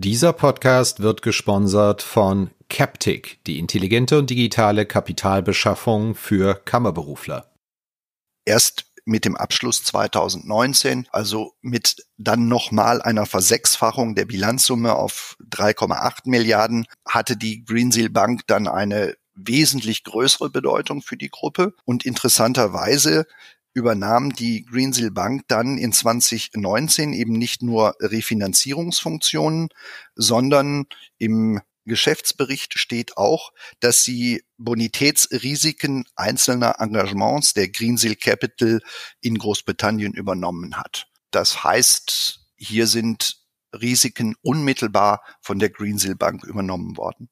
Dieser Podcast wird gesponsert von Captic, die intelligente und digitale Kapitalbeschaffung für Kammerberufler. Erst mit dem Abschluss 2019, also mit dann nochmal einer Versechsfachung der Bilanzsumme auf 3,8 Milliarden, hatte die Greensill Bank dann eine wesentlich größere Bedeutung für die Gruppe. Und interessanterweise übernahm die Greensill Bank dann in 2019 eben nicht nur Refinanzierungsfunktionen, sondern im Geschäftsbericht steht auch, dass sie Bonitätsrisiken einzelner Engagements der Greensill Capital in Großbritannien übernommen hat. Das heißt, hier sind Risiken unmittelbar von der Greensill Bank übernommen worden.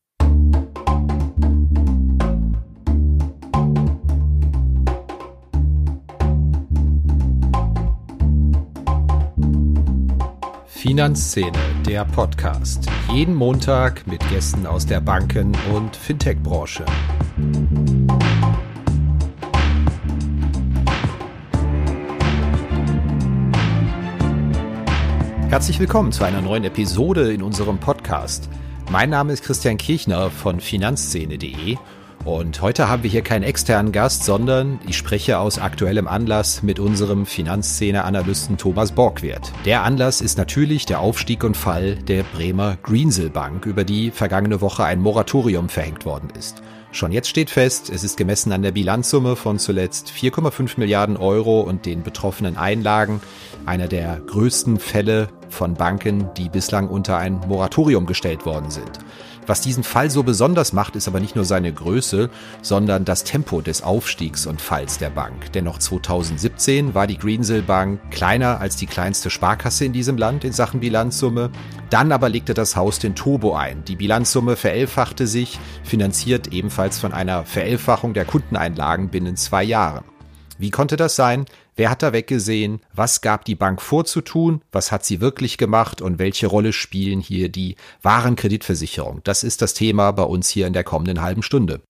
Finanzszene, der Podcast. Jeden Montag mit Gästen aus der Banken- und Fintech-Branche. Herzlich willkommen zu einer neuen Episode in unserem Podcast. Mein Name ist Christian Kirchner von Finanzszene.de und heute haben wir hier keinen externen Gast, sondern ich spreche aus aktuellem Anlass mit unserem Finanzszene-Analysten Thomas Borgwert. Der Anlass ist natürlich der Aufstieg und Fall der Bremer Greensill Bank, über die vergangene Woche ein Moratorium verhängt worden ist. Schon jetzt steht fest, es ist gemessen an der Bilanzsumme von zuletzt 4,5 Milliarden Euro und den betroffenen Einlagen einer der größten Fälle von Banken, die bislang unter ein Moratorium gestellt worden sind. Was diesen Fall so besonders macht, ist aber nicht nur seine Größe, sondern das Tempo des Aufstiegs und Falls der Bank. Denn noch 2017 war die Greensill Bank kleiner als die kleinste Sparkasse in diesem Land in Sachen Bilanzsumme. Dann aber legte das Haus den Turbo ein. Die Bilanzsumme verelfachte sich, finanziert ebenfalls von einer Verelfachung der Kundeneinlagen binnen zwei Jahren. Wie konnte das sein? Wer hat da weggesehen? Was gab die Bank vorzutun? Was hat sie wirklich gemacht? Und welche Rolle spielen hier die wahren Kreditversicherung? Das ist das Thema bei uns hier in der kommenden halben Stunde.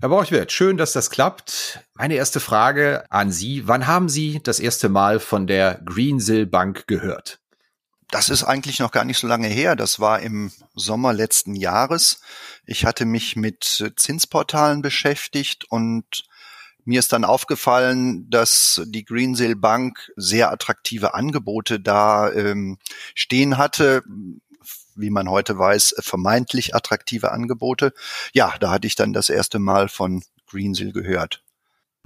Herr Borchwert, schön, dass das klappt. Meine erste Frage an Sie. Wann haben Sie das erste Mal von der Greensill Bank gehört? Das ist eigentlich noch gar nicht so lange her. Das war im Sommer letzten Jahres. Ich hatte mich mit Zinsportalen beschäftigt und mir ist dann aufgefallen, dass die Greensill Bank sehr attraktive Angebote da ähm, stehen hatte wie man heute weiß, vermeintlich attraktive Angebote. Ja, da hatte ich dann das erste Mal von Greensill gehört.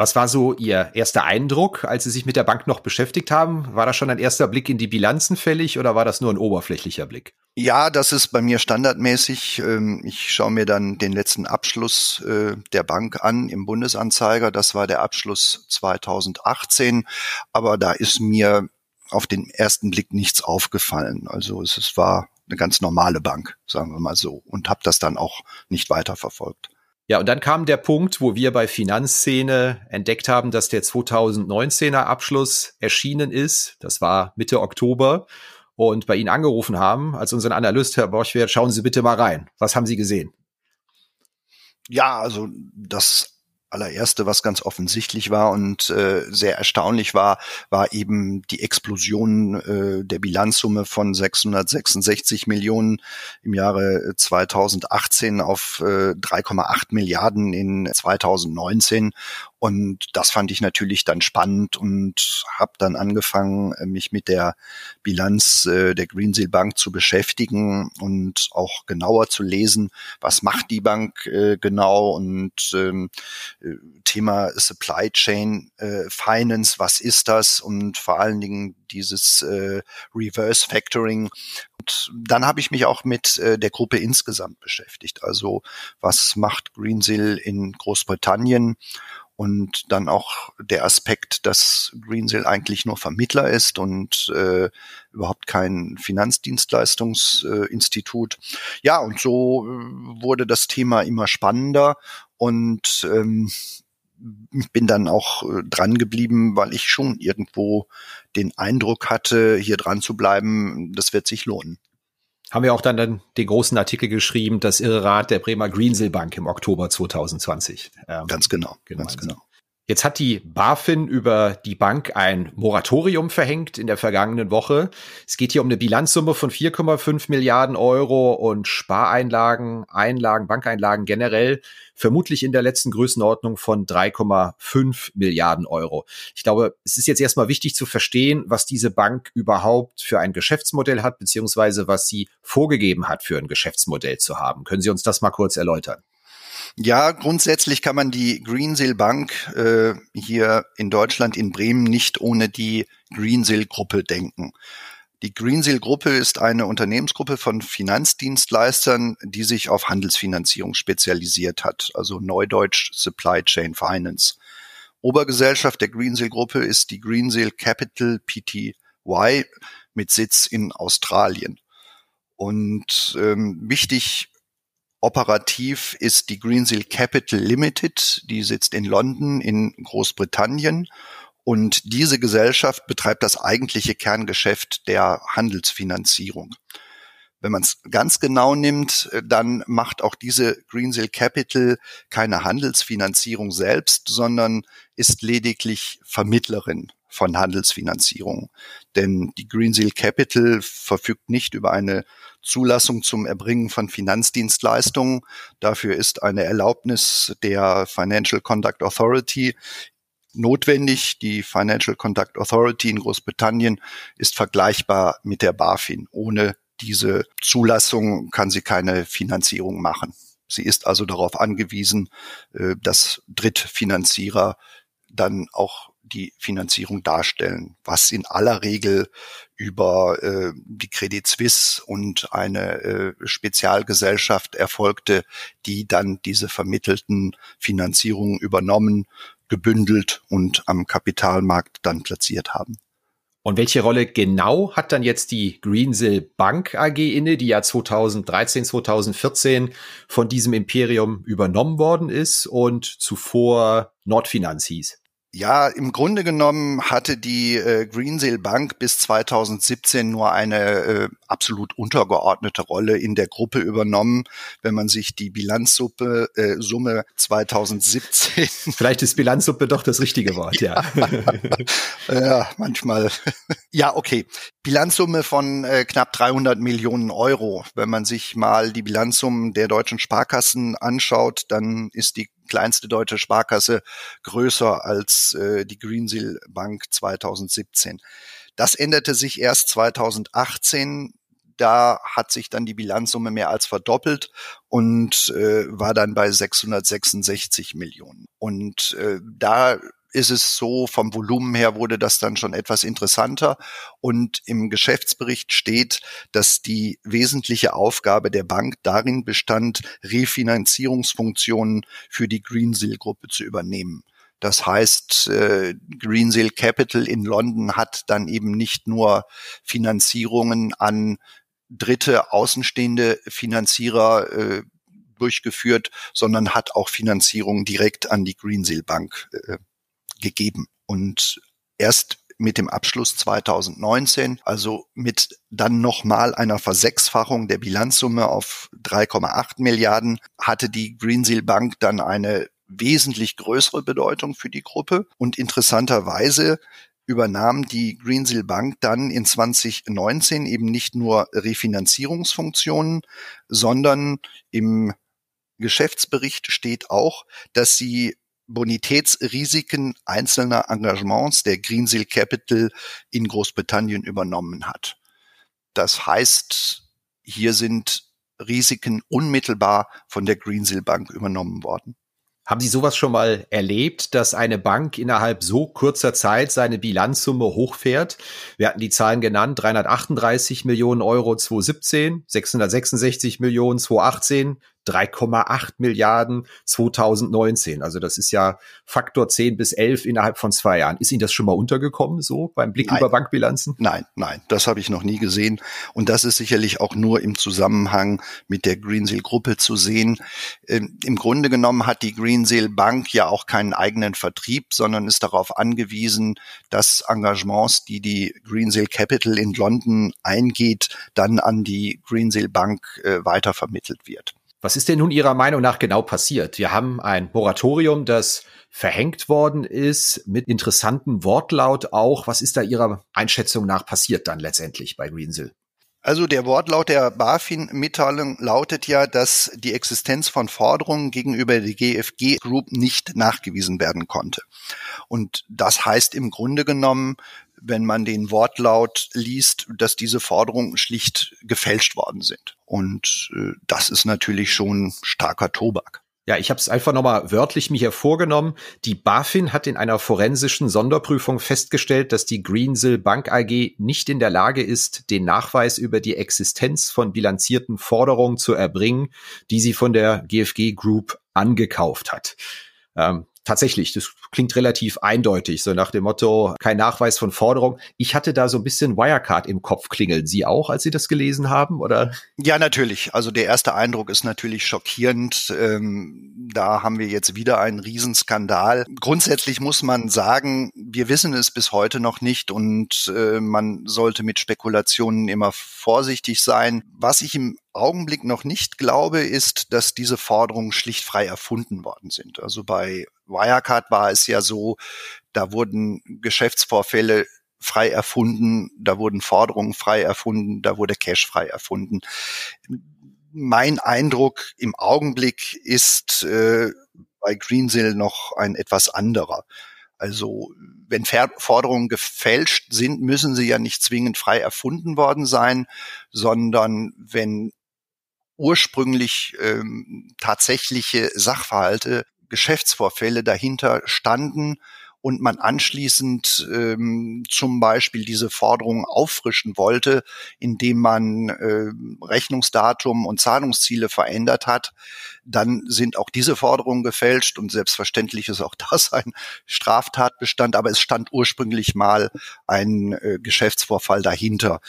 Was war so Ihr erster Eindruck, als Sie sich mit der Bank noch beschäftigt haben? War da schon ein erster Blick in die Bilanzen fällig oder war das nur ein oberflächlicher Blick? Ja, das ist bei mir standardmäßig. Ähm, ich schaue mir dann den letzten Abschluss äh, der Bank an im Bundesanzeiger. Das war der Abschluss 2018. Aber da ist mir auf den ersten Blick nichts aufgefallen. Also es war eine ganz normale Bank, sagen wir mal so, und habe das dann auch nicht weiter verfolgt. Ja, und dann kam der Punkt, wo wir bei Finanzszene entdeckt haben, dass der 2019er Abschluss erschienen ist. Das war Mitte Oktober. Und bei Ihnen angerufen haben, als unseren Analyst, Herr Borchwert, schauen Sie bitte mal rein. Was haben Sie gesehen? Ja, also das allererste, was ganz offensichtlich war und äh, sehr erstaunlich war, war eben die Explosion äh, der Bilanzsumme von 666 Millionen im Jahre 2018 auf äh, 3,8 Milliarden in 2019 und das fand ich natürlich dann spannend und habe dann angefangen, äh, mich mit der Bilanz äh, der Greensill Bank zu beschäftigen und auch genauer zu lesen, was macht die Bank äh, genau und ähm, äh, Thema Supply Chain Finance, was ist das und vor allen Dingen dieses Reverse Factoring. Und dann habe ich mich auch mit der Gruppe insgesamt beschäftigt. Also was macht Greensill in Großbritannien? Und dann auch der Aspekt, dass Greensill eigentlich nur Vermittler ist und äh, überhaupt kein Finanzdienstleistungsinstitut. Äh, ja, und so äh, wurde das Thema immer spannender und ähm, bin dann auch äh, dran geblieben, weil ich schon irgendwo den Eindruck hatte, hier dran zu bleiben, das wird sich lohnen haben wir auch dann, dann den großen Artikel geschrieben, das Irre Rad der Bremer Greensill Bank im Oktober 2020. Ähm, ganz genau, ganz genau. Jetzt hat die BaFin über die Bank ein Moratorium verhängt in der vergangenen Woche. Es geht hier um eine Bilanzsumme von 4,5 Milliarden Euro und Spareinlagen, Einlagen, Bankeinlagen generell vermutlich in der letzten Größenordnung von 3,5 Milliarden Euro. Ich glaube, es ist jetzt erstmal wichtig zu verstehen, was diese Bank überhaupt für ein Geschäftsmodell hat, beziehungsweise was sie vorgegeben hat, für ein Geschäftsmodell zu haben. Können Sie uns das mal kurz erläutern? Ja, grundsätzlich kann man die Greensill Bank äh, hier in Deutschland in Bremen nicht ohne die Greensill Gruppe denken. Die Greensill Gruppe ist eine Unternehmensgruppe von Finanzdienstleistern, die sich auf Handelsfinanzierung spezialisiert hat, also neudeutsch Supply Chain Finance. Obergesellschaft der Greensill Gruppe ist die Greensill Capital Pty mit Sitz in Australien. Und ähm, wichtig Operativ ist die Greensill Capital Limited, die sitzt in London in Großbritannien und diese Gesellschaft betreibt das eigentliche Kerngeschäft der Handelsfinanzierung. Wenn man es ganz genau nimmt, dann macht auch diese Greensill Capital keine Handelsfinanzierung selbst, sondern ist lediglich Vermittlerin von Handelsfinanzierung. Denn die Greensill Capital verfügt nicht über eine Zulassung zum Erbringen von Finanzdienstleistungen. Dafür ist eine Erlaubnis der Financial Conduct Authority notwendig. Die Financial Conduct Authority in Großbritannien ist vergleichbar mit der BaFin. Ohne diese Zulassung kann sie keine Finanzierung machen. Sie ist also darauf angewiesen, äh, dass Drittfinanzierer dann auch die Finanzierung darstellen, was in aller Regel über äh, die Credit Suisse und eine äh, Spezialgesellschaft erfolgte, die dann diese vermittelten Finanzierungen übernommen, gebündelt und am Kapitalmarkt dann platziert haben. Und welche Rolle genau hat dann jetzt die Greensill Bank AG inne, die ja 2013, 2014 von diesem Imperium übernommen worden ist und zuvor Nordfinanz hieß? Ja, im Grunde genommen hatte die äh, Greensill Bank bis 2017 nur eine äh, absolut untergeordnete Rolle in der Gruppe übernommen. Wenn man sich die Bilanzsuppe äh, Summe 2017 Vielleicht ist Bilanzsuppe doch das richtige Wort, ja. Ja, ja manchmal. ja, okay. Bilanzsumme von äh, knapp 300 Millionen Euro. Wenn man sich mal die Bilanzsummen der deutschen Sparkassen anschaut, dann ist die kleinste deutsche Sparkasse größer als äh, die Greensill Bank 2017. Das änderte sich erst 2018. Da hat sich dann die Bilanzsumme mehr als verdoppelt und äh, war dann bei 666 Millionen. Und äh, da ist es so, vom Volumen her wurde das dann schon etwas interessanter. Und im Geschäftsbericht steht, dass die wesentliche Aufgabe der Bank darin bestand, Refinanzierungsfunktionen für die Greensill-Gruppe zu übernehmen. Das heißt, äh, Greensill Capital in London hat dann eben nicht nur Finanzierungen an dritte außenstehende Finanzierer äh, durchgeführt, sondern hat auch Finanzierungen direkt an die Greensill Bank äh, gegeben. Und erst mit dem Abschluss 2019, also mit dann nochmal einer Versechsfachung der Bilanzsumme auf 3,8 Milliarden, hatte die Greensill Bank dann eine wesentlich größere Bedeutung für die Gruppe. Und interessanterweise übernahm die Greensill Bank dann in 2019 eben nicht nur Refinanzierungsfunktionen, sondern im Geschäftsbericht steht auch, dass sie Bonitätsrisiken einzelner Engagements der Greensill Capital in Großbritannien übernommen hat. Das heißt, hier sind Risiken unmittelbar von der Greensill Bank übernommen worden. Haben Sie sowas schon mal erlebt, dass eine Bank innerhalb so kurzer Zeit seine Bilanzsumme hochfährt? Wir hatten die Zahlen genannt, 338 Millionen Euro 2017, 666 Millionen 2018, 3,8 Milliarden 2019. Also das ist ja Faktor 10 bis 11 innerhalb von zwei Jahren. Ist Ihnen das schon mal untergekommen, so beim Blick nein. über Bankbilanzen? Nein, nein, das habe ich noch nie gesehen. Und das ist sicherlich auch nur im Zusammenhang mit der Greensill-Gruppe zu sehen. Ähm, Im Grunde genommen hat die Greensill Bank ja auch keinen eigenen Vertrieb, sondern ist darauf angewiesen, dass Engagements, die die Greensill Capital in London eingeht, dann an die Greensill Bank äh, weitervermittelt wird. Was ist denn nun Ihrer Meinung nach genau passiert? Wir haben ein Moratorium, das verhängt worden ist, mit interessantem Wortlaut auch. Was ist da Ihrer Einschätzung nach passiert dann letztendlich bei Greensill? Also der Wortlaut der BaFin-Mitteilung lautet ja, dass die Existenz von Forderungen gegenüber der GFG Group nicht nachgewiesen werden konnte. Und das heißt im Grunde genommen, wenn man den Wortlaut liest, dass diese Forderungen schlicht gefälscht worden sind. Und äh, das ist natürlich schon starker Tobak. Ja, ich habe es einfach nochmal wörtlich mir hier vorgenommen. Die BaFin hat in einer forensischen Sonderprüfung festgestellt, dass die Greensill Bank AG nicht in der Lage ist, den Nachweis über die Existenz von bilanzierten Forderungen zu erbringen, die sie von der GFG Group angekauft hat. Ähm, tatsächlich, das klingt relativ eindeutig, so nach dem Motto, kein Nachweis von Forderung. Ich hatte da so ein bisschen Wirecard im Kopf klingeln. Sie auch, als Sie das gelesen haben, oder? Ja, natürlich. Also der erste Eindruck ist natürlich schockierend. Ähm, da haben wir jetzt wieder einen Riesenskandal. Grundsätzlich muss man sagen, wir wissen es bis heute noch nicht und äh, man sollte mit Spekulationen immer vorsichtig sein. Was ich im Augenblick noch nicht glaube, ist, dass diese Forderungen schlicht frei erfunden worden sind. Also bei Wirecard war es ja so, da wurden Geschäftsvorfälle frei erfunden, da wurden Forderungen frei erfunden, da wurde Cash frei erfunden. Mein Eindruck im Augenblick ist äh, bei Greensill noch ein etwas anderer. Also wenn Forderungen gefälscht sind, müssen sie ja nicht zwingend frei erfunden worden sein, sondern wenn ursprünglich ähm, tatsächliche Sachverhalte, Geschäftsvorfälle dahinter standen und man anschließend ähm, zum Beispiel diese Forderungen auffrischen wollte, indem man äh, Rechnungsdatum und Zahlungsziele verändert hat, dann sind auch diese Forderungen gefälscht und selbstverständlich ist auch das ein Straftatbestand, aber es stand ursprünglich mal ein äh, Geschäftsvorfall dahinter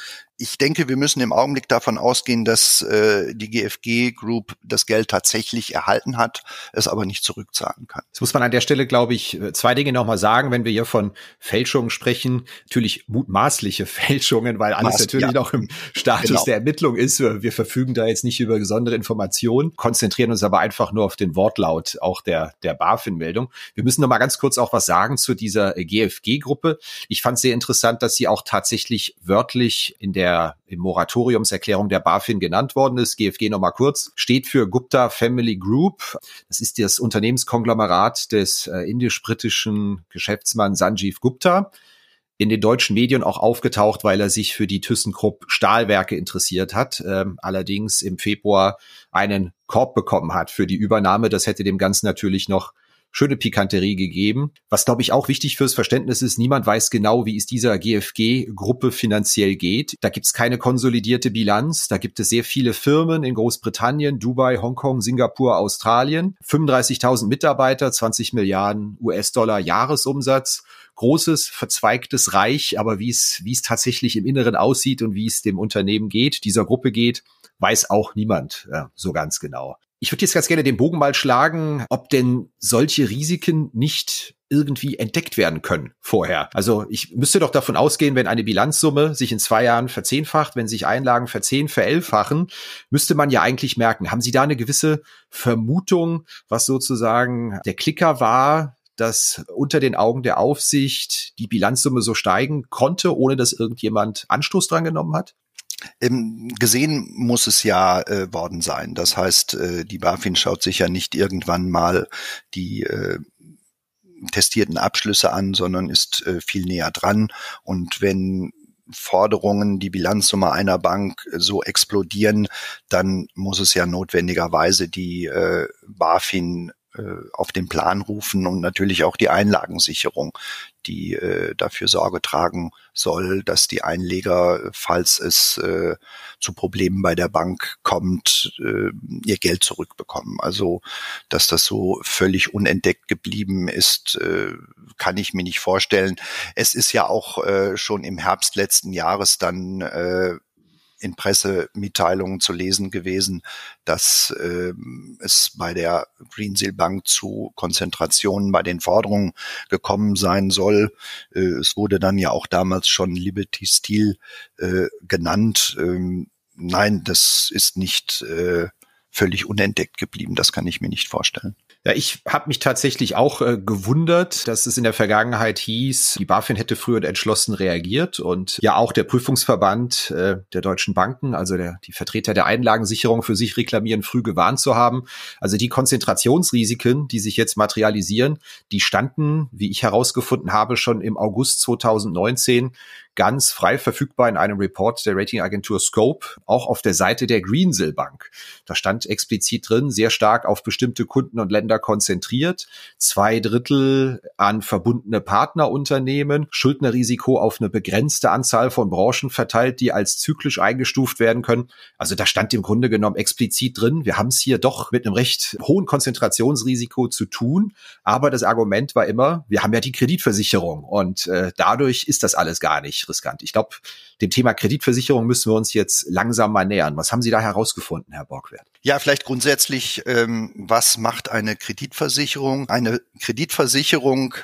ich denke, wir müssen im Augenblick davon ausgehen, dass äh, die GFG Group das Geld tatsächlich erhalten hat, es aber nicht zurückzahlen kann. Jetzt muss man an der Stelle, glaube ich, zwei Dinge nochmal sagen, wenn wir hier von Fälschungen sprechen. Natürlich mutmaßliche Fälschungen, weil alles Maß, natürlich ja. noch im Status genau. der Ermittlung ist. Wir verfügen da jetzt nicht über besondere Informationen, konzentrieren uns aber einfach nur auf den Wortlaut auch der, der BaFin-Meldung. Wir müssen nochmal ganz kurz auch was sagen zu dieser GFG-Gruppe. Ich fand sehr interessant, dass sie auch tatsächlich wörtlich in der der Moratoriumserklärung der BaFin genannt worden ist. GFG nochmal kurz, steht für Gupta Family Group. Das ist das Unternehmenskonglomerat des äh, indisch-britischen Geschäftsmanns Sanjeev Gupta in den deutschen Medien auch aufgetaucht, weil er sich für die ThyssenKrupp Stahlwerke interessiert hat, ähm, allerdings im Februar einen Korb bekommen hat für die Übernahme. Das hätte dem Ganzen natürlich noch schöne Pikanterie gegeben. Was, glaube ich, auch wichtig fürs Verständnis ist, niemand weiß genau, wie es dieser GFG-Gruppe finanziell geht. Da gibt es keine konsolidierte Bilanz. Da gibt es sehr viele Firmen in Großbritannien, Dubai, Hongkong, Singapur, Australien. 35.000 Mitarbeiter, 20 Milliarden US-Dollar Jahresumsatz großes, verzweigtes Reich, aber wie es, wie es tatsächlich im Inneren aussieht und wie es dem Unternehmen geht, dieser Gruppe geht, weiß auch niemand äh, so ganz genau. Ich würde jetzt ganz gerne den Bogen mal schlagen, ob denn solche Risiken nicht irgendwie entdeckt werden können vorher. Also ich müsste doch davon ausgehen, wenn eine Bilanzsumme sich in zwei Jahren verzehnfacht, wenn sich Einlagen verzehn, verelfachen, müsste man ja eigentlich merken. Haben Sie da eine gewisse Vermutung, was sozusagen der Klicker war, dass unter den Augen der Aufsicht die Bilanzsumme so steigen konnte, ohne dass irgendjemand Anstoß dran genommen hat? Ähm, gesehen muss es ja äh, worden sein. Das heißt, äh, die BaFin schaut sich ja nicht irgendwann mal die äh, testierten Abschlüsse an, sondern ist äh, viel näher dran. Und wenn Forderungen, die Bilanzsumme einer Bank so explodieren, dann muss es ja notwendigerweise die äh, BaFin äh, auf den Plan rufen und natürlich auch die Einlagensicherung, die äh, dafür Sorge tragen soll, dass die Einleger, falls es äh, zu Problemen bei der Bank kommt, äh, ihr Geld zurückbekommen. Also, dass das so völlig unentdeckt geblieben ist, äh, kann ich mir nicht vorstellen. Es ist ja auch äh, schon im Herbst letzten Jahres dann äh, in Pressemitteilungen zu lesen gewesen, dass äh, es bei der Greensill Bank zu Konzentrationen bei den Forderungen gekommen sein soll. Äh, es wurde dann ja auch damals schon Liberty Steel äh, genannt. Ähm, nein, das ist nicht äh, völlig unentdeckt geblieben. Das kann ich mir nicht vorstellen. Ja, ich habe mich tatsächlich auch äh, gewundert, dass es in der Vergangenheit hieß, die BaFin hätte früher entschlossen reagiert und ja auch der Prüfungsverband äh, der deutschen Banken, also der, die Vertreter der Einlagensicherung für sich reklamieren, früh gewarnt zu haben. Also die Konzentrationsrisiken, die sich jetzt materialisieren, die standen, wie ich herausgefunden habe, schon im August 2019 ganz frei verfügbar in einem Report der Ratingagentur Scope, auch auf der Seite der Greensill Bank. Da stand explizit drin, sehr stark auf bestimmte Kunden und Länder konzentriert, zwei Drittel an verbundene Partnerunternehmen, Schuldnerrisiko auf eine begrenzte Anzahl von Branchen verteilt, die als zyklisch eingestuft werden können. Also da stand im Grunde genommen explizit drin, wir haben es hier doch mit einem recht hohen Konzentrationsrisiko zu tun, aber das Argument war immer, wir haben ja die Kreditversicherung und äh, dadurch ist das alles gar nicht riskant. Ich glaube, dem Thema Kreditversicherung müssen wir uns jetzt langsam mal nähern. Was haben Sie da herausgefunden, Herr Borgwert? Ja, vielleicht grundsätzlich, ähm, was macht eine Kreditversicherung? Eine Kreditversicherung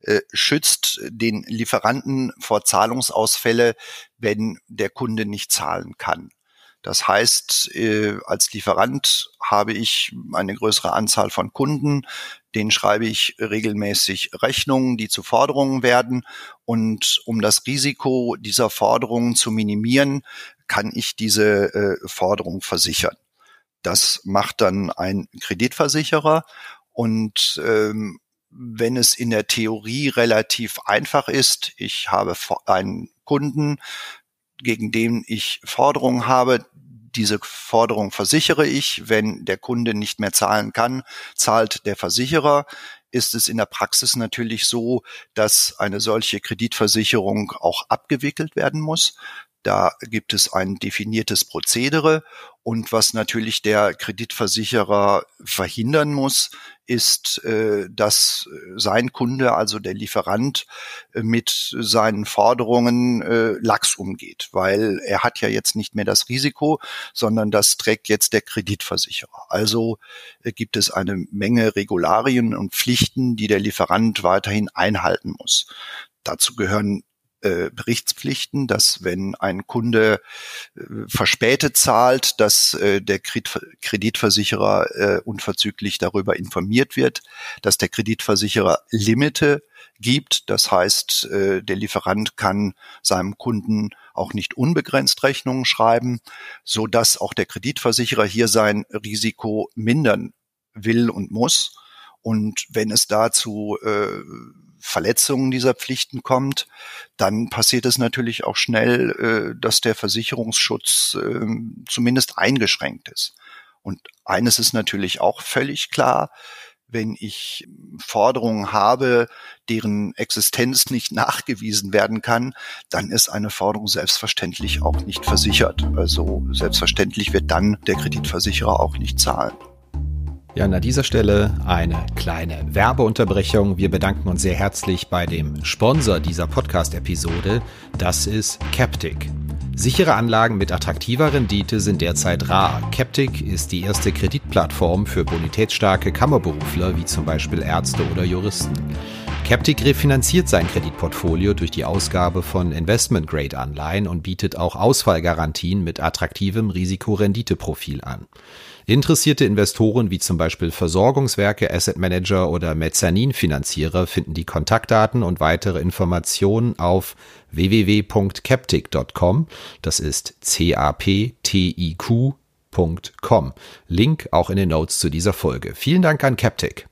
äh, schützt den Lieferanten vor Zahlungsausfälle, wenn der Kunde nicht zahlen kann. Das heißt, äh, als Lieferant habe ich eine größere Anzahl von Kunden, den schreibe ich regelmäßig Rechnungen, die zu Forderungen werden. Und um das Risiko dieser Forderungen zu minimieren, kann ich diese äh, Forderung versichern. Das macht dann ein Kreditversicherer. Und ähm, wenn es in der Theorie relativ einfach ist, ich habe einen Kunden, gegen den ich Forderungen habe, diese Forderung versichere ich. Wenn der Kunde nicht mehr zahlen kann, zahlt der Versicherer. Ist es in der Praxis natürlich so, dass eine solche Kreditversicherung auch abgewickelt werden muss. Da gibt es ein definiertes Prozedere. Und was natürlich der Kreditversicherer verhindern muss, ist, äh, dass sein Kunde, also der Lieferant, äh, mit seinen Forderungen äh, lax umgeht, weil er hat ja jetzt nicht mehr das Risiko, sondern das trägt jetzt der Kreditversicherer. Also gibt es eine Menge Regularien und Pflichten, die der Lieferant weiterhin einhalten muss. Dazu gehören äh, Berichtspflichten, dass wenn ein Kunde äh, verspätet zahlt, dass äh, der Kreditversicherer unverzüglich darüber informiert wird, dass der Kreditversicherer Limite gibt. Das heißt, der Lieferant kann seinem Kunden auch nicht unbegrenzt Rechnungen schreiben, so dass auch der Kreditversicherer hier sein Risiko mindern will und muss. Und wenn es dazu äh, Verletzungen dieser Pflichten kommt, dann passiert es natürlich auch schnell, äh, dass der Versicherungsschutz äh, zumindest eingeschränkt ist. Und eines ist natürlich auch völlig klar, wenn ich Forderungen habe, deren Existenz nicht nachgewiesen werden kann, dann ist eine Forderung selbstverständlich auch nicht versichert. Also selbstverständlich wird dann der Kreditversicherer auch nicht zahlen. Ja, an dieser Stelle eine kleine Werbeunterbrechung. Wir bedanken uns sehr herzlich bei dem Sponsor dieser Podcast-Episode. Das ist Captic. Sichere Anlagen mit attraktiver Rendite sind derzeit rar. Captic ist die erste Kreditplattform für bonitätsstarke Kammerberufler wie zum Beispiel Ärzte oder Juristen. Captic refinanziert sein Kreditportfolio durch die Ausgabe von Investment-Grade-Anleihen und bietet auch Ausfallgarantien mit attraktivem Risikorenditeprofil an. Interessierte Investoren wie zum Beispiel Versorgungswerke, Asset Manager oder Mezzaninfinanzierer finden die Kontaktdaten und weitere Informationen auf www.captic.com. Das ist C-A-P-T-I-Q.com. Link auch in den Notes zu dieser Folge. Vielen Dank an Captic.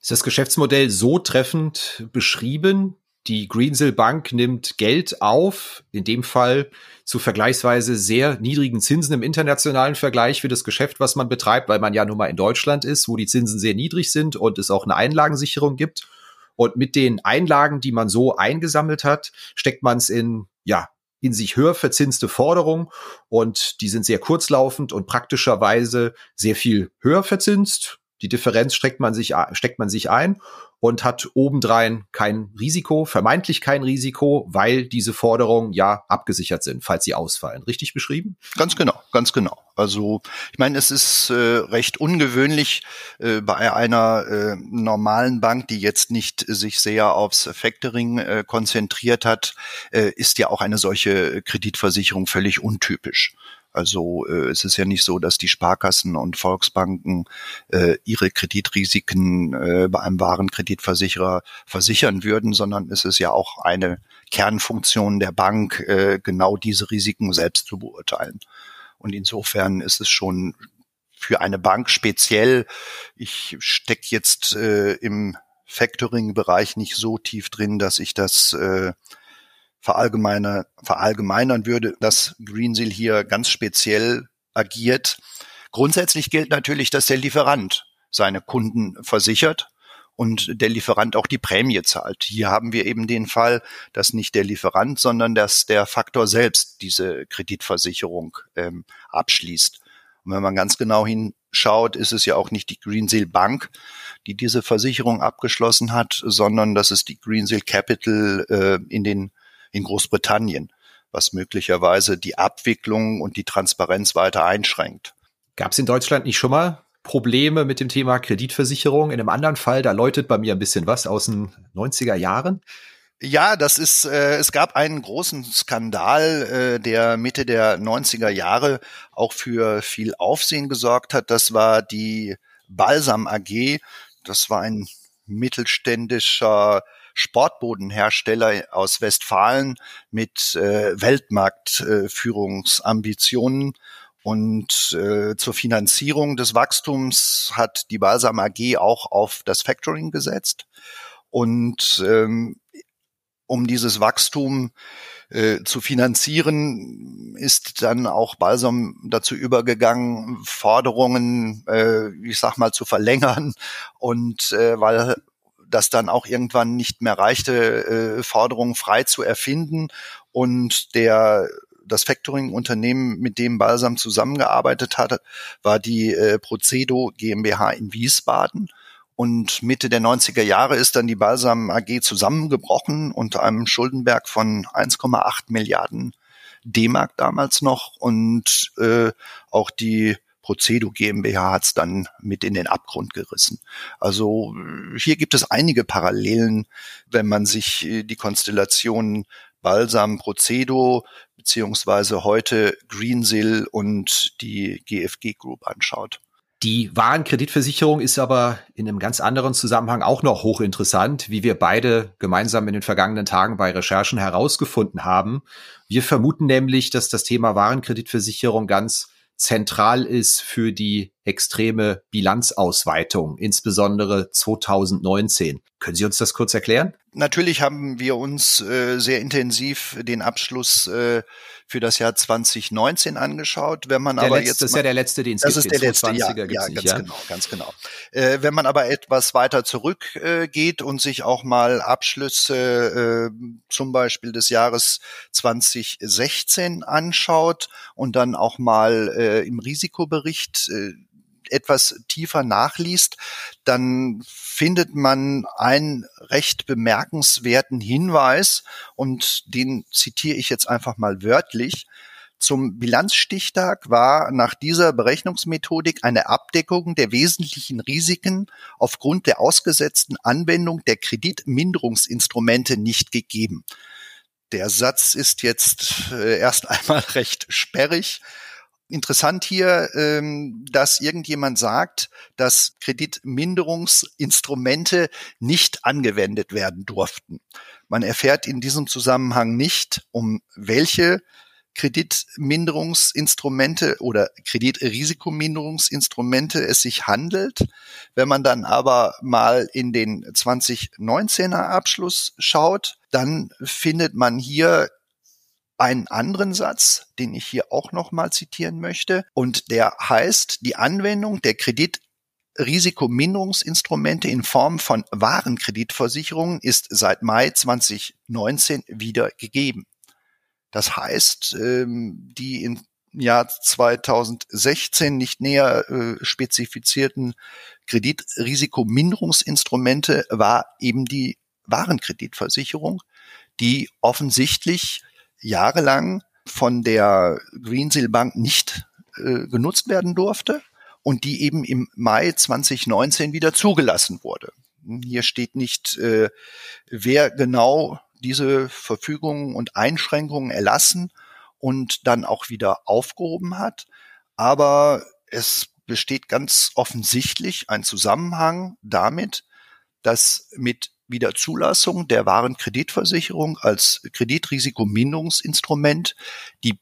Ist das Geschäftsmodell so treffend beschrieben, die Greensill Bank nimmt Geld auf, in dem Fall zu vergleichsweise sehr niedrigen Zinsen im internationalen Vergleich für das Geschäft, was man betreibt, weil man ja nun mal in Deutschland ist, wo die Zinsen sehr niedrig sind und es auch eine Einlagensicherung gibt. Und mit den Einlagen, die man so eingesammelt hat, steckt man es in, ja, in sich höher verzinste Forderungen und die sind sehr kurzlaufend und praktischerweise sehr viel höher verzinst. Die Differenz steckt man sich, steckt man sich ein und hat obendrein kein Risiko, vermeintlich kein Risiko, weil diese Forderungen ja abgesichert sind, falls sie ausfallen. Richtig beschrieben? Ganz genau, ganz genau. Also ich meine, es ist äh, recht ungewöhnlich äh, bei einer äh, normalen Bank, die jetzt nicht sich sehr aufs Factoring äh, konzentriert hat, äh, ist ja auch eine solche Kreditversicherung völlig untypisch. Also äh, es ist ja nicht so, dass die Sparkassen und Volksbanken äh, ihre Kreditrisiken äh, bei einem wahren Kreditversicherer versichern würden, sondern es ist ja auch eine Kernfunktion der Bank, äh, genau diese Risiken selbst zu beurteilen. Und insofern ist es schon für eine Bank speziell. Ich stecke jetzt äh, im Factoring-Bereich nicht so tief drin, dass ich das äh, verallgemeiner, verallgemeinern würde, dass Greensill hier ganz speziell agiert. Grundsätzlich gilt natürlich, dass der Lieferant seine Kunden versichert und der Lieferant auch die Prämie zahlt. Hier haben wir eben den Fall, dass nicht der Lieferant, sondern dass der Faktor selbst diese Kreditversicherung ähm, abschließt. Und wenn man ganz genau hinschaut, ist es ja auch nicht die Greensill Bank, die diese Versicherung abgeschlossen hat, sondern das ist die Greensill Capital äh, in den in Großbritannien, was möglicherweise die Abwicklung und die Transparenz weiter einschränkt. Gab es in Deutschland nicht schon mal Probleme mit dem Thema Kreditversicherung? In einem anderen Fall, da läutet bei mir ein bisschen was aus den 90er Jahren. Ja, das ist, äh, es gab einen großen Skandal, äh, der Mitte der 90er Jahre auch für viel Aufsehen gesorgt hat. Das war die Balsam AG. Das war ein mittelständischer Sportbodenhersteller aus Westfalen mit äh, Weltmarktführungsambitionen. Äh, und äh, zur Finanzierung des Wachstums hat die Balsam AG auch auf das Factoring gesetzt. Und ähm, um dieses Wachstum äh, zu finanzieren, ist dann auch Balsam dazu übergegangen, Forderungen, äh, ich sag mal, zu verlängern. Und äh, weil das dann auch irgendwann nicht mehr reichte, äh, Forderungen frei zu erfinden und der das Factoring-Unternehmen, mit dem Balsam zusammengearbeitet hat, war die äh, Procedo GmbH in Wiesbaden. Und Mitte der 90er Jahre ist dann die Balsam AG zusammengebrochen unter einem Schuldenberg von 1,8 Milliarden D-Mark damals noch. Und äh, auch die Procedo GmbH hat es dann mit in den Abgrund gerissen. Also hier gibt es einige Parallelen, wenn man sich äh, die Konstellation Balsam Procedo beziehungsweise heute Greensill und die GFG Group anschaut. Die Warenkreditversicherung ist aber in einem ganz anderen Zusammenhang auch noch hochinteressant, wie wir beide gemeinsam in den vergangenen Tagen bei Recherchen herausgefunden haben. Wir vermuten nämlich, dass das Thema Warenkreditversicherung ganz zentral ist für die extreme Bilanzausweitung, insbesondere 2019. Können Sie uns das kurz erklären? Natürlich haben wir uns äh, sehr intensiv den Abschluss äh, für das Jahr 2019 angeschaut. Wenn man der aber letzte, jetzt das ist ja der letzte, den es das gibt. ist der letzte, ja, ja, ganz nicht, ja? genau, ganz genau. Äh, wenn man aber etwas weiter zurückgeht äh, und sich auch mal Abschlüsse äh, zum Beispiel des Jahres 2016 anschaut und dann auch mal äh, im Risikobericht äh, etwas tiefer nachliest, dann findet man einen recht bemerkenswerten Hinweis und den zitiere ich jetzt einfach mal wörtlich. Zum Bilanzstichtag war nach dieser Berechnungsmethodik eine Abdeckung der wesentlichen Risiken aufgrund der ausgesetzten Anwendung der Kreditminderungsinstrumente nicht gegeben. Der Satz ist jetzt äh, erst einmal recht sperrig. Interessant hier, ähm, dass irgendjemand sagt, dass Kreditminderungsinstrumente nicht angewendet werden durften. Man erfährt in diesem Zusammenhang nicht, um welche Kreditminderungsinstrumente oder Kreditrisikominderungsinstrumente es sich handelt. Wenn man dann aber mal in den 2019er Abschluss schaut, dann findet man hier einen anderen Satz, den ich hier auch nochmal zitieren möchte. Und der heißt, die Anwendung der Kreditrisikominderungsinstrumente in Form von Warenkreditversicherungen ist seit Mai 2019 wieder gegeben. Das heißt, ähm, die im Jahr 2016 nicht näher äh, spezifizierten Kreditrisikominderungsinstrumente war eben die Warenkreditversicherung, die offensichtlich jahrelang von der Greensill Bank nicht äh, genutzt werden durfte und die eben im Mai 2019 wieder zugelassen wurde. Hier steht nicht, äh, wer genau diese Verfügungen und Einschränkungen erlassen und dann auch wieder aufgehoben hat. Aber es besteht ganz offensichtlich ein Zusammenhang damit, dass mit Wiederzulassung der wahren Kreditversicherung als Kreditrisikominderungsinstrument. Die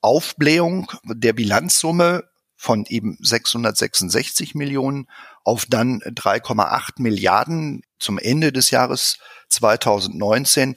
Aufblähung der Bilanzsumme von eben 666 Millionen auf dann 3,8 Milliarden zum Ende des Jahres 2019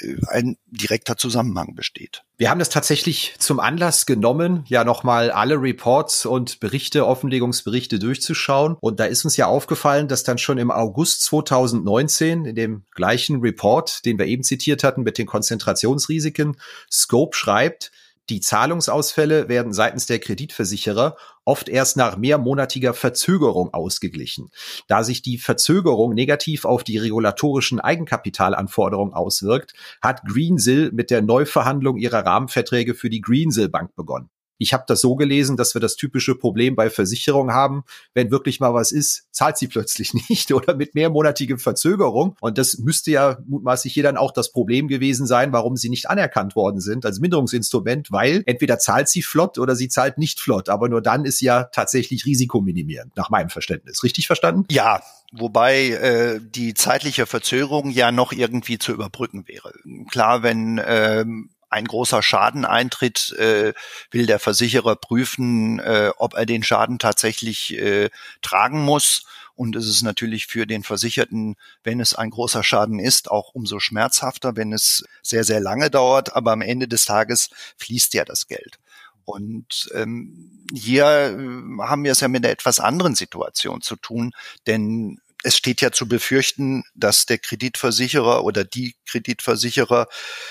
äh, ein direkter Zusammenhang besteht. Wir haben das tatsächlich zum Anlass genommen, ja nochmal alle Reports und Berichte, Offenlegungsberichte durchzuschauen. Und da ist uns ja aufgefallen, dass dann schon im August 2019 in dem gleichen Report, den wir eben zitiert hatten mit den Konzentrationsrisiken, Scope schreibt, die Zahlungsausfälle werden seitens der Kreditversicherer oft erst nach mehrmonatiger Verzögerung ausgeglichen. Da sich die Verzögerung negativ auf die regulatorischen Eigenkapitalanforderungen auswirkt, hat Greensill mit der Neuverhandlung ihrer Rahmenverträge für die Greensill Bank begonnen. Ich habe das so gelesen, dass wir das typische Problem bei Versicherungen haben, wenn wirklich mal was ist, zahlt sie plötzlich nicht oder mit mehrmonatigem Verzögerung. Und das müsste ja mutmaßlich hier dann auch das Problem gewesen sein, warum sie nicht anerkannt worden sind als Minderungsinstrument, weil entweder zahlt sie flott oder sie zahlt nicht flott. Aber nur dann ist ja tatsächlich risikominimierend, nach meinem Verständnis. Richtig verstanden? Ja, wobei äh, die zeitliche Verzögerung ja noch irgendwie zu überbrücken wäre. Klar, wenn ähm, ein großer Schaden eintritt, äh, will der Versicherer prüfen, äh, ob er den Schaden tatsächlich äh, tragen muss. Und es ist natürlich für den Versicherten, wenn es ein großer Schaden ist, auch umso schmerzhafter, wenn es sehr, sehr lange dauert. Aber am Ende des Tages fließt ja das Geld. Und ähm, hier äh, haben wir es ja mit einer etwas anderen Situation zu tun, denn es steht ja zu befürchten, dass der Kreditversicherer oder die Kreditversicherer,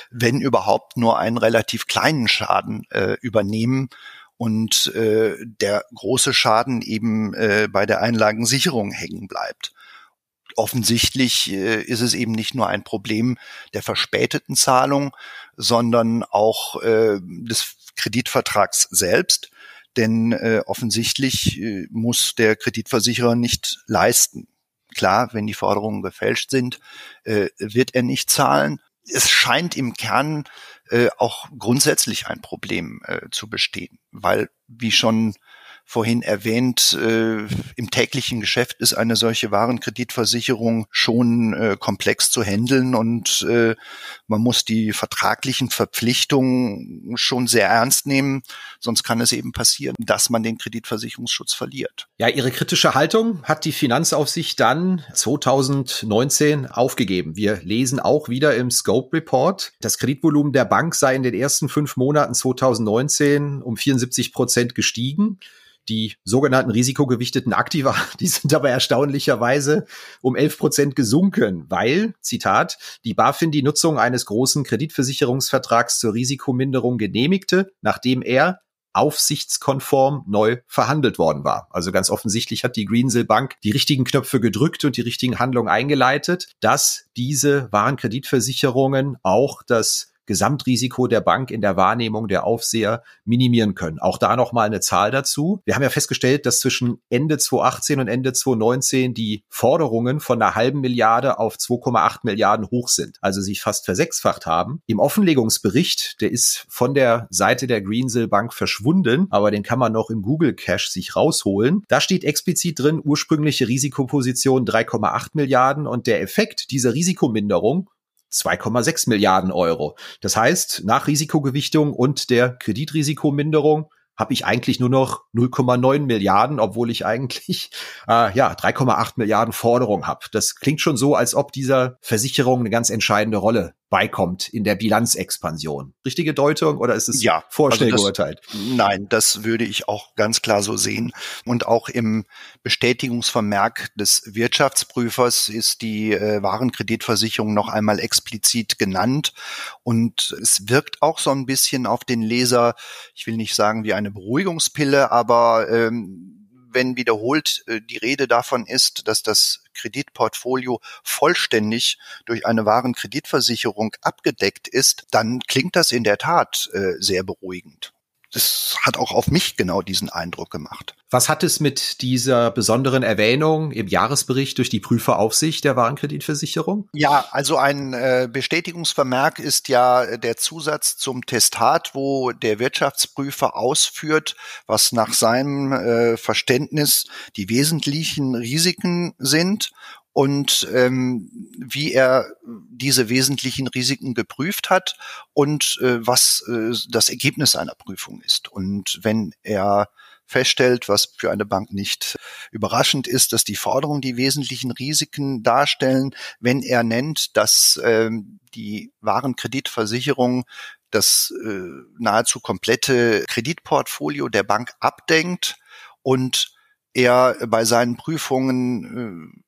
wenn überhaupt, nur einen relativ kleinen Schaden äh, übernehmen und äh, der große Schaden eben äh, bei der Einlagensicherung hängen bleibt. Offensichtlich äh, ist es eben nicht nur ein Problem der verspäteten Zahlung, sondern auch äh, des Kreditvertrags selbst. Denn äh, offensichtlich äh, muss der Kreditversicherer nicht leisten. Klar, wenn die Forderungen gefälscht sind, äh, wird er nicht zahlen. Es scheint im Kern äh, auch grundsätzlich ein Problem äh, zu bestehen, weil, wie schon vorhin erwähnt, äh, im täglichen Geschäft ist eine solche Warenkreditversicherung schon äh, komplex zu handeln und äh, man muss die vertraglichen Verpflichtungen schon sehr ernst nehmen, sonst kann es eben passieren, dass man den Kreditversicherungsschutz verliert. Ja, Ihre kritische Haltung hat die Finanzaufsicht dann 2019 aufgegeben. Wir lesen auch wieder im Scope Report, das Kreditvolumen der Bank sei in den ersten fünf Monaten 2019 um 74 Prozent gestiegen. Die sogenannten risikogewichteten Aktiva, die sind aber erstaunlicherweise um 11 Prozent gesunken, weil, Zitat, die BaFin die Nutzung eines großen Kreditversicherungsvertrags zur Risikominderung genehmigte, nachdem er aufsichtskonform neu verhandelt worden war. Also ganz offensichtlich hat die Greensill Bank die richtigen Knöpfe gedrückt und die richtigen Handlungen eingeleitet, dass diese Warenkreditversicherungen auch das Gesamtrisiko der Bank in der Wahrnehmung der Aufseher minimieren können. Auch da nochmal eine Zahl dazu. Wir haben ja festgestellt, dass zwischen Ende 2018 und Ende 2019 die Forderungen von einer halben Milliarde auf 2,8 Milliarden hoch sind, also sich fast versechsfacht haben. Im Offenlegungsbericht, der ist von der Seite der Greensill Bank verschwunden, aber den kann man noch im Google Cache sich rausholen. Da steht explizit drin, ursprüngliche Risikoposition 3,8 Milliarden und der Effekt dieser Risikominderung 2,6 Milliarden Euro. Das heißt, nach Risikogewichtung und der Kreditrisikominderung habe ich eigentlich nur noch 0,9 Milliarden, obwohl ich eigentlich äh, ja 3,8 Milliarden Forderung habe. Das klingt schon so, als ob dieser Versicherung eine ganz entscheidende Rolle beikommt in der Bilanzexpansion. Richtige Deutung oder ist es ja, vorschnell also geurteilt? Nein, das würde ich auch ganz klar so sehen. Und auch im Bestätigungsvermerk des Wirtschaftsprüfers ist die äh, Warenkreditversicherung noch einmal explizit genannt. Und es wirkt auch so ein bisschen auf den Leser, ich will nicht sagen wie eine Beruhigungspille, aber ähm, wenn wiederholt äh, die Rede davon ist, dass das Kreditportfolio vollständig durch eine wahren Kreditversicherung abgedeckt ist, dann klingt das in der Tat äh, sehr beruhigend. Das hat auch auf mich genau diesen Eindruck gemacht. Was hat es mit dieser besonderen Erwähnung im Jahresbericht durch die Prüferaufsicht der Warenkreditversicherung? Ja, also ein äh, Bestätigungsvermerk ist ja der Zusatz zum Testat, wo der Wirtschaftsprüfer ausführt, was nach seinem äh, Verständnis die wesentlichen Risiken sind und ähm, wie er diese wesentlichen Risiken geprüft hat und äh, was äh, das Ergebnis einer Prüfung ist. Und wenn er feststellt, was für eine Bank nicht überraschend ist, dass die Forderungen die wesentlichen Risiken darstellen, wenn er nennt, dass ähm, die Warenkreditversicherung das äh, nahezu komplette Kreditportfolio der Bank abdenkt und er bei seinen Prüfungen äh,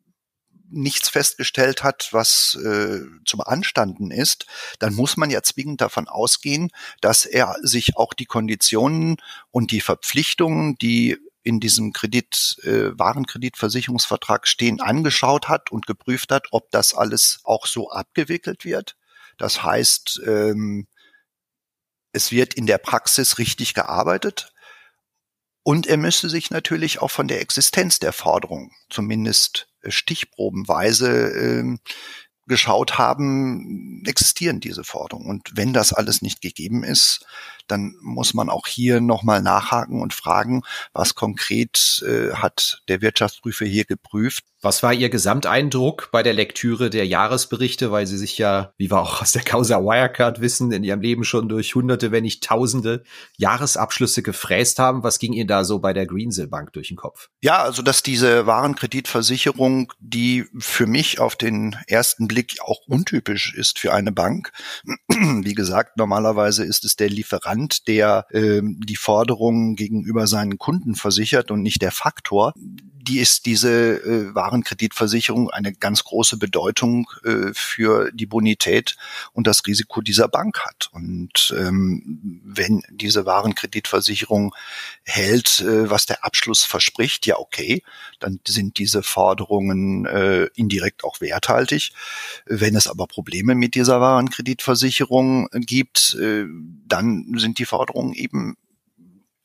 nichts festgestellt hat, was äh, zu beanstanden ist, dann muss man ja zwingend davon ausgehen, dass er sich auch die Konditionen und die Verpflichtungen, die in diesem Kredit, äh, Warenkreditversicherungsvertrag stehen, angeschaut hat und geprüft hat, ob das alles auch so abgewickelt wird. Das heißt, ähm, es wird in der Praxis richtig gearbeitet. Und er müsste sich natürlich auch von der Existenz der Forderung zumindest stichprobenweise äh, geschaut haben, existieren diese Forderungen. Und wenn das alles nicht gegeben ist, dann muss man auch hier nochmal nachhaken und fragen, was konkret äh, hat der Wirtschaftsprüfer hier geprüft. Was war Ihr Gesamteindruck bei der Lektüre der Jahresberichte, weil Sie sich ja, wie wir auch aus der Causa Wirecard wissen, in Ihrem Leben schon durch hunderte, wenn nicht tausende Jahresabschlüsse gefräst haben? Was ging Ihnen da so bei der Greensill Bank durch den Kopf? Ja, also dass diese Warenkreditversicherung, die für mich auf den ersten Blick auch untypisch ist für eine Bank, wie gesagt, normalerweise ist es der Lieferant, Lieferant, der ähm, die Forderungen gegenüber seinen Kunden versichert und nicht der Faktor, die ist diese äh, Warenkreditversicherung eine ganz große Bedeutung äh, für die Bonität und das Risiko dieser Bank hat. Und ähm, wenn diese Warenkreditversicherung hält, äh, was der Abschluss verspricht, ja okay, dann sind diese Forderungen äh, indirekt auch werthaltig. Wenn es aber Probleme mit dieser Warenkreditversicherung gibt, äh, dann sind die Forderungen eben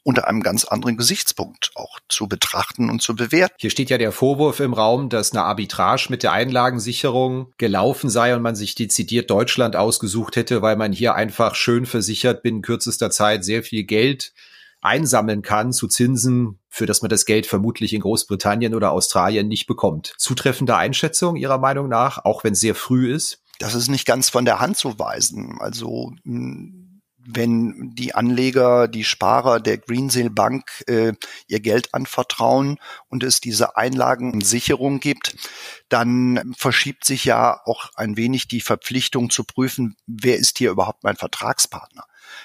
unter einem ganz anderen Gesichtspunkt auch zu betrachten und zu bewerten. Hier steht ja der Vorwurf im Raum, dass eine Arbitrage mit der Einlagensicherung gelaufen sei und man sich dezidiert Deutschland ausgesucht hätte, weil man hier einfach schön versichert binnen kürzester Zeit sehr viel Geld einsammeln kann zu Zinsen, für das man das Geld vermutlich in Großbritannien oder Australien nicht bekommt. Zutreffende Einschätzung Ihrer Meinung nach, auch wenn es sehr früh ist? Das ist nicht ganz von der Hand zu weisen. Also hm, wenn die Anleger, die Sparer der Greensill Bank äh, ihr Geld anvertrauen und es diese Einlagensicherung gibt, dann verschiebt sich ja auch ein wenig die Verpflichtung zu prüfen, wer ist hier überhaupt mein Vertragspartner.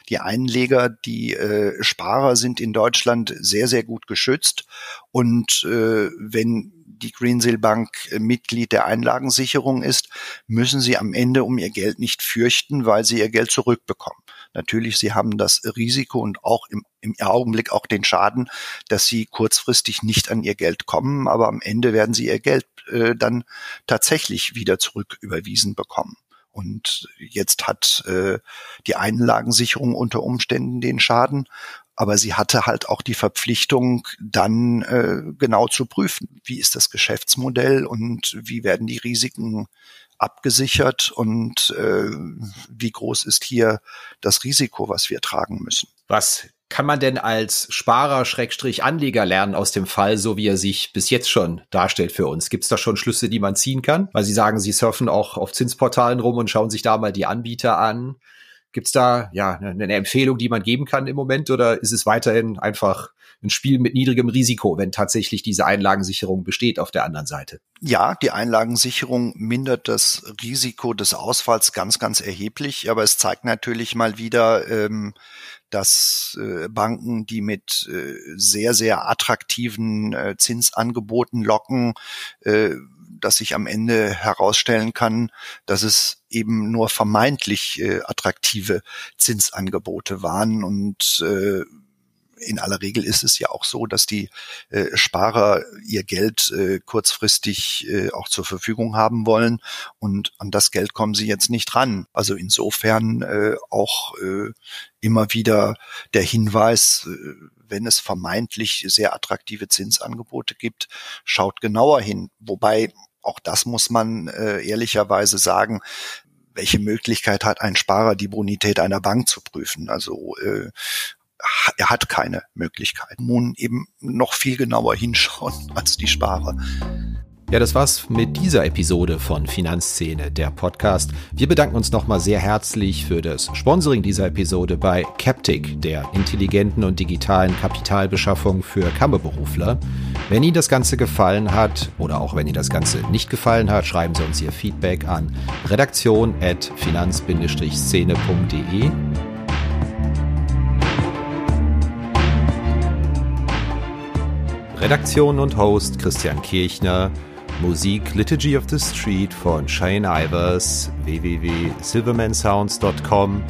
Die Einleger, die äh, Sparer sind in Deutschland sehr, sehr gut geschützt. Und äh, wenn die Greensill Bank äh, Mitglied der Einlagensicherung ist, müssen sie am Ende um ihr Geld nicht fürchten, weil sie ihr Geld zurückbekommen. Natürlich, sie haben das Risiko und auch im, im Augenblick auch den Schaden, dass sie kurzfristig nicht an ihr Geld kommen, aber am Ende werden sie ihr Geld äh, dann tatsächlich wieder zurücküberwiesen bekommen. Und jetzt hat äh, die Einlagensicherung unter Umständen den Schaden, aber sie hatte halt auch die Verpflichtung, dann äh, genau zu prüfen, wie ist das Geschäftsmodell und wie werden die Risiken abgesichert und äh, wie groß ist hier das Risiko, was wir tragen müssen. Was kann man denn als Sparer Schrägstrich Anleger lernen aus dem Fall, so wie er sich bis jetzt schon darstellt für uns? Gibt es da schon Schlüsse, die man ziehen kann? Weil Sie sagen, Sie surfen auch auf Zinsportalen rum und schauen sich da mal die Anbieter an. Gibt es da ja eine Empfehlung, die man geben kann im Moment oder ist es weiterhin einfach ein Spiel mit niedrigem Risiko, wenn tatsächlich diese Einlagensicherung besteht auf der anderen Seite? Ja, die Einlagensicherung mindert das Risiko des Ausfalls ganz, ganz erheblich, aber es zeigt natürlich mal wieder, ähm, dass äh, Banken, die mit äh, sehr, sehr attraktiven äh, Zinsangeboten locken, äh, dass sich am Ende herausstellen kann, dass es eben nur vermeintlich äh, attraktive Zinsangebote waren und äh, in aller Regel ist es ja auch so, dass die äh, Sparer ihr Geld äh, kurzfristig äh, auch zur Verfügung haben wollen und an das Geld kommen sie jetzt nicht ran. Also insofern äh, auch äh, immer wieder der Hinweis, äh, wenn es vermeintlich sehr attraktive Zinsangebote gibt, schaut genauer hin. Wobei auch das muss man äh, ehrlicherweise sagen, welche Möglichkeit hat ein Sparer, die Bonität einer Bank zu prüfen? Also äh, er hat keine Möglichkeit. Nun eben noch viel genauer hinschauen als die Sparer. Ja, das war's mit dieser Episode von Finanzszene, der Podcast. Wir bedanken uns nochmal sehr herzlich für das Sponsoring dieser Episode bei Captic, der intelligenten und digitalen Kapitalbeschaffung für Kammerberufler. Wenn Ihnen das Ganze gefallen hat oder auch wenn Ihnen das Ganze nicht gefallen hat, schreiben Sie uns Ihr Feedback an redaktion.finanz-szene.de. Redaktion und Host Christian Kirchner. Musik Liturgy of the Street von Shane Ivers, www.silvermansounds.com.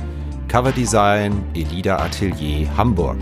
Coverdesign Elida Atelier Hamburg.